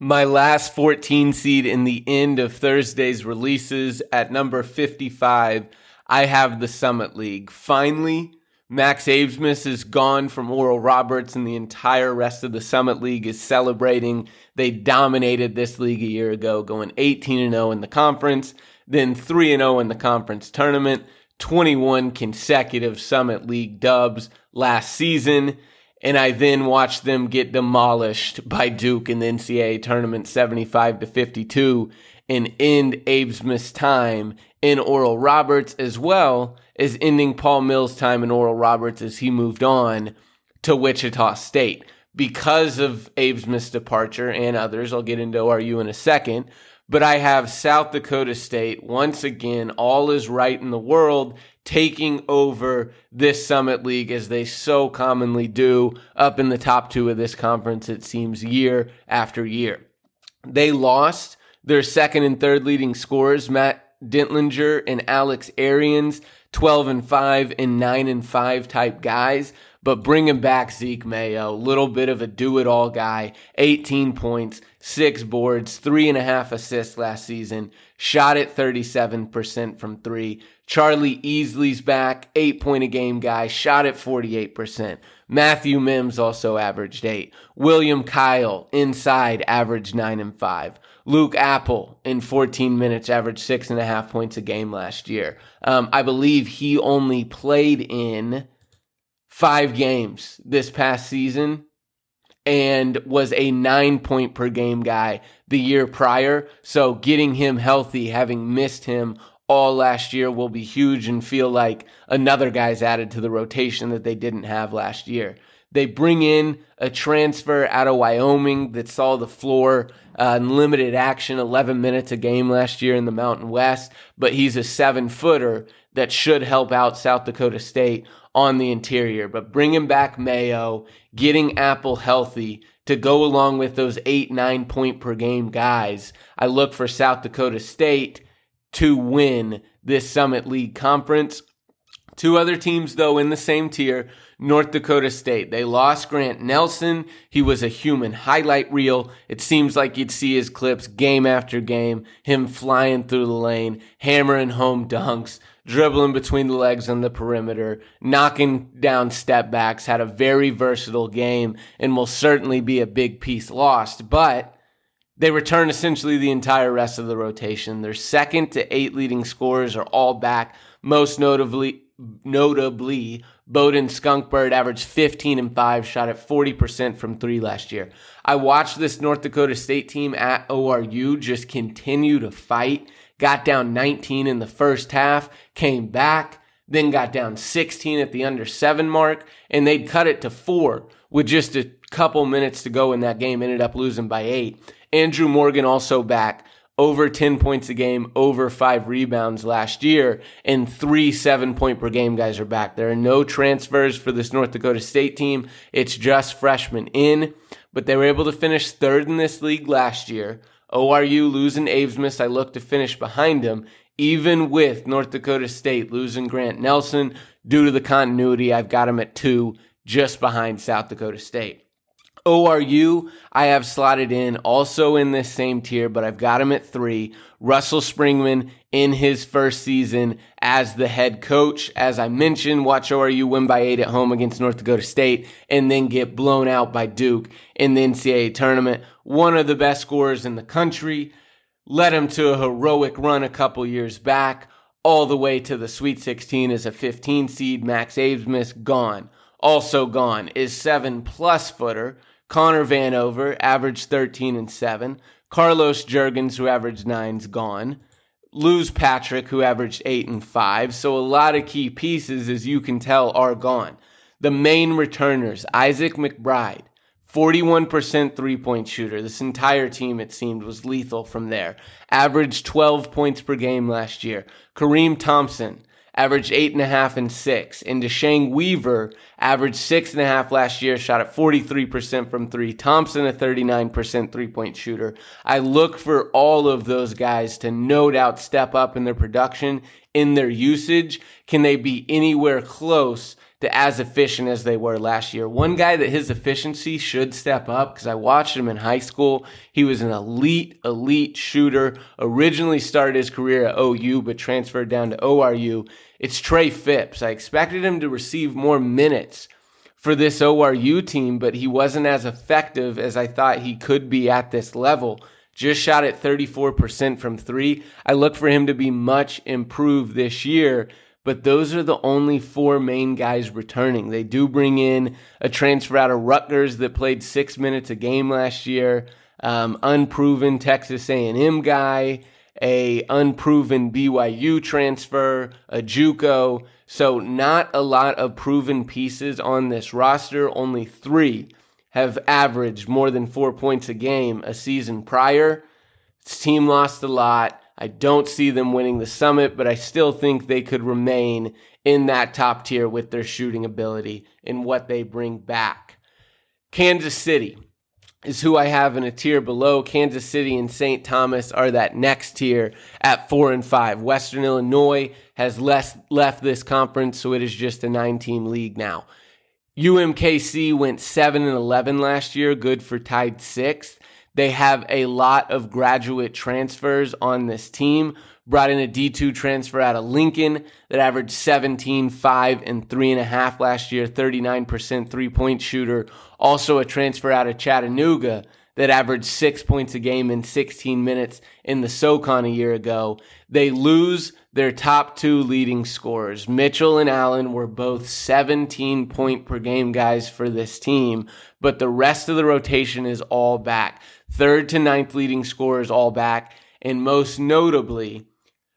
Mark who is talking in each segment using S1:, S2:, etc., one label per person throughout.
S1: My last 14 seed in the end of Thursday's releases at number 55, I have the Summit League. Finally, Max Abmas is gone from Oral Roberts, and the entire rest of the Summit League is celebrating. They dominated this league a year ago, going 18 0 in the conference, then 3 0 in the conference tournament, 21 consecutive Summit League dubs last season and I then watched them get demolished by Duke in the NCAA tournament 75 to 52 and end Abmas' time in Oral Roberts as well as ending Paul Mills' time in Oral Roberts as he moved on to Wichita State. Because of Abmas' departure and others, I'll get into ORU in a second, but I have South Dakota State once again, all is right in the world, taking over this Summit League as they so commonly do up in the top two of this conference, it seems, year after year. They lost their second and third leading scorers, Matt Dentlinger and Alex Arians, 12 and 5 and 9 and 5 type guys. But bringing back Zeke Mayo, little bit of a do it all guy, 18 points, six boards, three and a half assists last season, shot at 37% from three. Charlie Easley's back, eight point a game guy, shot at 48%. Matthew Mims also averaged eight. William Kyle inside averaged nine and five. Luke Appel in 14 minutes averaged six and a half points a game last year. Um, I believe he only played in five games this past season and was a nine point per game guy the year prior. So getting him healthy, having missed him all last year will be huge and feel like another guy's added to the rotation that they didn't have last year. They bring in a transfer out of Wyoming that saw the floor uh, limited action, 11 minutes a game last year in the Mountain West, but he's a seven footer that should help out South Dakota State on the interior. But bringing back Mayo, getting Appel healthy to go along with those eight, nine point per game guys, I look for South Dakota State to win this Summit League conference. Two other teams, though, in the same tier North Dakota State. They lost Grant Nelson. He was a human highlight reel. It seems like you'd see his clips game after game, him flying through the lane, hammering home dunks, dribbling between the legs on the perimeter, knocking down step backs, had a very versatile game, and will certainly be a big piece lost. But they return essentially the entire rest of the rotation. Their second to eight leading scorers are all back. Most notably, notably, Boden Skunberg averaged 15 and 5, shot at 40% from three last year. I watched this North Dakota State team at ORU just continue to fight. Got down 19 in the first half, came back, then got down 16 at the under seven mark, and they'd cut it to four with just a couple minutes to go in that game, ended up losing by eight. Andrew Morgan also back over 10 points a game, over five rebounds last year, and three seven point per game guys are back. There are no transfers for this North Dakota State team. It's just freshmen in, but they were able to finish third in this league last year. ORU losing Abmas, I look to finish behind them, even with North Dakota State losing Grant Nelson due to the continuity. I've got them at two, just behind South Dakota State. ORU, I have slotted in also in this same tier, but I've got him at three. Russell Springmann in his first season as the head coach. As I mentioned, watch ORU win by eight at home against North Dakota State and then get blown out by Duke in the NCAA tournament. One of the best scorers in the country. Led him to a heroic run a couple years back, all the way to the Sweet 16 as a 15 seed. Max Abmas gone. Also gone is seven plus footer Connor Vanover averaged 13 and 7. Carlos Jurgens, who averaged 9's gone. Lose Patrick, who averaged 8 and 5. So a lot of key pieces, as you can tell, are gone. The main returners, Isaac McBride, 41% three point shooter. This entire team, it seemed, was lethal from there. Averaged 12 points per game last year. Kareem Thompson, averaged eight and a half and six. And Deshang Weaver averaged six and a half last year, shot at 43% from three. Thompson, a 39% three point shooter. I look for all of those guys to no doubt step up in their production, in their usage. Can they be anywhere close to as efficient as they were last year. One guy that his efficiency should step up because I watched him in high school. He was an elite, elite shooter. Originally started his career at OU, but transferred down to ORU. It's Trey Phipps. I expected him to receive more minutes for this ORU team, but he wasn't as effective as I thought he could be at this level. Just shot at 34% from three. I look for him to be much improved this year but those are the only four main guys returning. They do bring in a transfer out of Rutgers that played six minutes a game last year, um, unproven Texas A&M guy, a unproven BYU transfer, a JUCO. So not a lot of proven pieces on this roster. Only three have averaged more than four points a game a season prior. This team lost a lot. I don't see them winning the summit, but I still think they could remain in that top tier with their shooting ability and what they bring back. Kansas City is who I have in a tier below. Kansas City and St. Thomas are that next tier at four and five. Western Illinois has less left this conference, so it is just a nine team league now. UMKC went seven and eleven last year, good for tied sixth. They have a lot of graduate transfers on this team. Brought in a D2 transfer out of Lincoln that averaged 17, 5, and 3.5 last year, 39% three point shooter. Also, a transfer out of Chattanooga that averaged six points a game in 16 minutes in the SoCon a year ago. They lose their top two leading scorers. Mitchell and Allen were both 17 point per game guys for this team, but the rest of the rotation is all back third to ninth leading scorers all back, and most notably,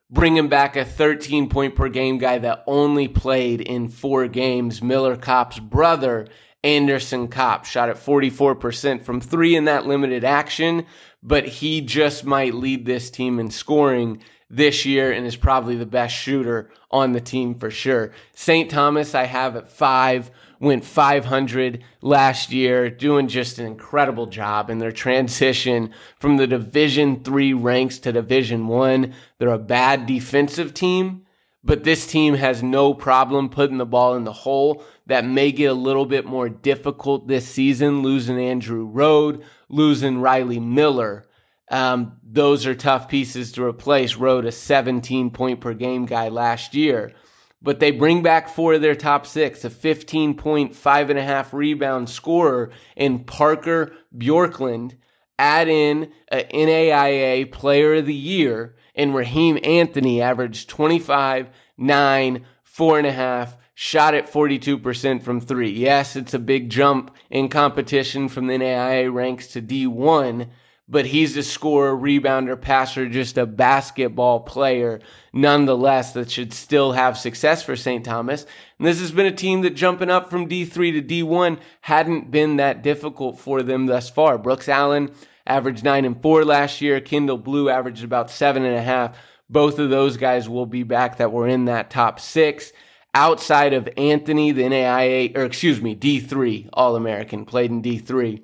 S1: bringing back a 13 point per game guy that only played in four games, Miller Kopp's brother, Anderson Kopp, shot at 44% from three in that limited action, but he just might lead this team in scoring this year and is probably the best shooter on the team for sure. St. Thomas, I have at five went 500 last year, doing just an incredible job in their transition from the Division 3 ranks to Division 1. They're a bad defensive team, but this team has no problem putting the ball in the hole. That may get a little bit more difficult this season, losing Andrew Rohde, losing Riley Miller. Um, those are tough pieces to replace. Rohde, a 17 point per game guy last year but they bring back four of their top six, a 15 point, five and a half rebound scorer in Parker Bjorklund, add in a NAIA player of the year, and Raheem Anthony averaged 25, nine, four and a half, shot at 42% from three. Yes, it's a big jump in competition from the NAIA ranks to D1, but he's a scorer, rebounder, passer, just a basketball player nonetheless that should still have success for St. Thomas. And this has been a team that jumping up from D3 to D1 hadn't been that difficult for them thus far. Brooks Allen averaged nine and four last year. Kendall Blue averaged about seven and a half. Both of those guys will be back that were in that top six. Outside of Anthony, the NAIA, or excuse me, D3 All American, played in D3.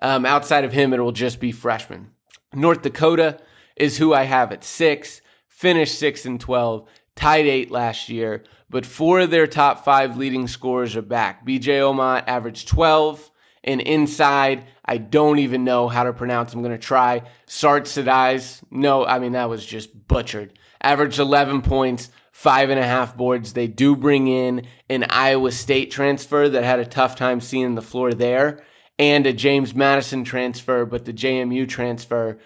S1: Um, outside of him, it will just be freshmen. North Dakota is who I have at six, finished six and 12, tied eight last year, but four of their top five leading scorers are back. BJ Omot averaged 12, and inside, I don't even know how to pronounce. I'm going to try. Sart Sadais. No, I mean, that was just butchered. Averaged 11 points, five and a half boards. They do bring in an Iowa State transfer that had a tough time seeing the floor there and a James Madison transfer, but the JMU transfer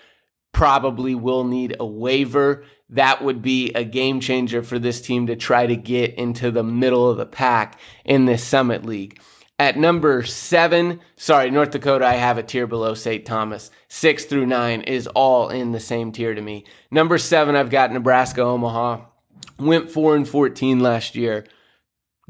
S1: probably will need a waiver. That would be a game changer for this team to try to get into the middle of the pack in this Summit League. At number seven, sorry, North Dakota, I have a tier below St. Thomas. Six through nine is all in the same tier to me. Number seven, I've got Nebraska Omaha. Went four and 14 last year.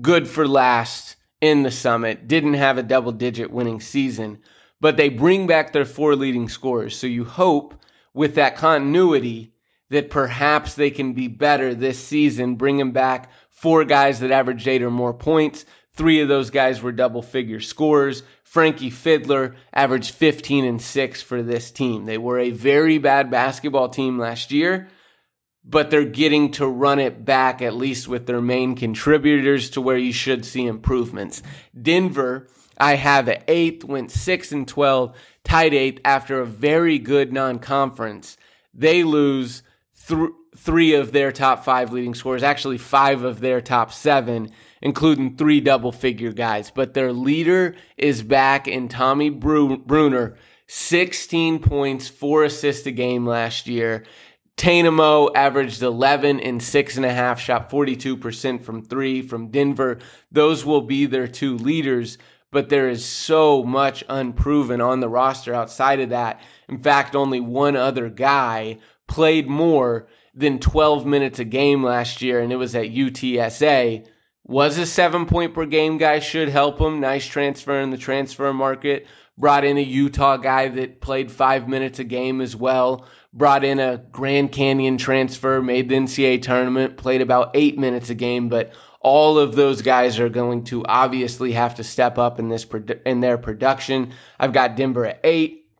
S1: Good for last in the summit, didn't have a double digit winning season, but they bring back their four leading scorers. So you hope with that continuity that perhaps they can be better this season, bringing back four guys that averaged eight or more points. Three of those guys were double figure scorers. Frankie Fidler averaged 15 and 6 for this team. They were a very bad basketball team last year, but they're getting to run it back at least with their main contributors to where you should see improvements. Denver, I have at eighth, went six and 12, tied eighth after a very good non conference. They lose th- three of their top five leading scorers, actually five of their top seven, including three double figure guys. But their leader is back in Tommy Bruner, 16 points, four assists a game last year. Tainamo averaged 11 and six and a half, shot 42% from three from Denver. Those will be their two leaders, but there is so much unproven on the roster outside of that. In fact, only one other guy played more than 12 minutes a game last year, and it was at UTSA. Was a seven point per game guy, should help him. Nice transfer in the transfer market. Brought in a Utah guy that played five minutes a game as well brought in a Grand Canyon transfer, made the NCAA tournament, played about eight minutes a game, but all of those guys are going to obviously have to step up in this in their production. I've got Denver at eight,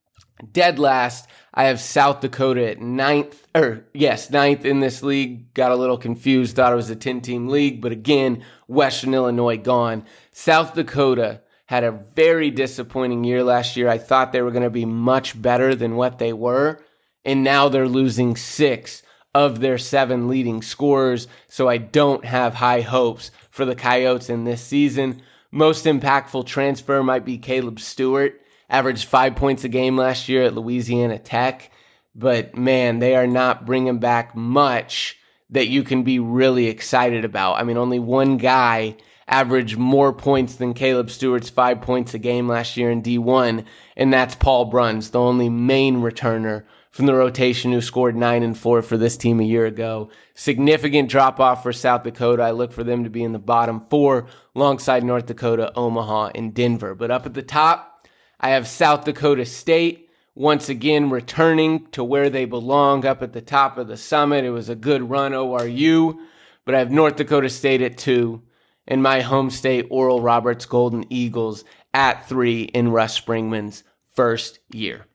S1: dead last. I have South Dakota at ninth, or yes, ninth in this league. Got a little confused, thought it was a 10 team league, but again, Western Illinois gone. South Dakota had a very disappointing year last year. I thought they were going to be much better than what they were and now they're losing six of their seven leading scorers. So I don't have high hopes for the Coyotes in this season. Most impactful transfer might be Caleb Stewart, averaged five points a game last year at Louisiana Tech. But man, they are not bringing back much that you can be really excited about. I mean, only one guy averaged more points than Caleb Stewart's five points a game last year in D1, and that's Paul Bruns, the only main returner from the rotation who scored nine and four for this team a year ago. Significant drop off for South Dakota. I look for them to be in the bottom four alongside North Dakota, Omaha, and Denver. But up at the top, I have South Dakota State once again returning to where they belong up at the top of the summit. It was a good run, ORU, but I have North Dakota State at two and my home state, Oral Roberts Golden Eagles, at three in Russ Springmann's first year.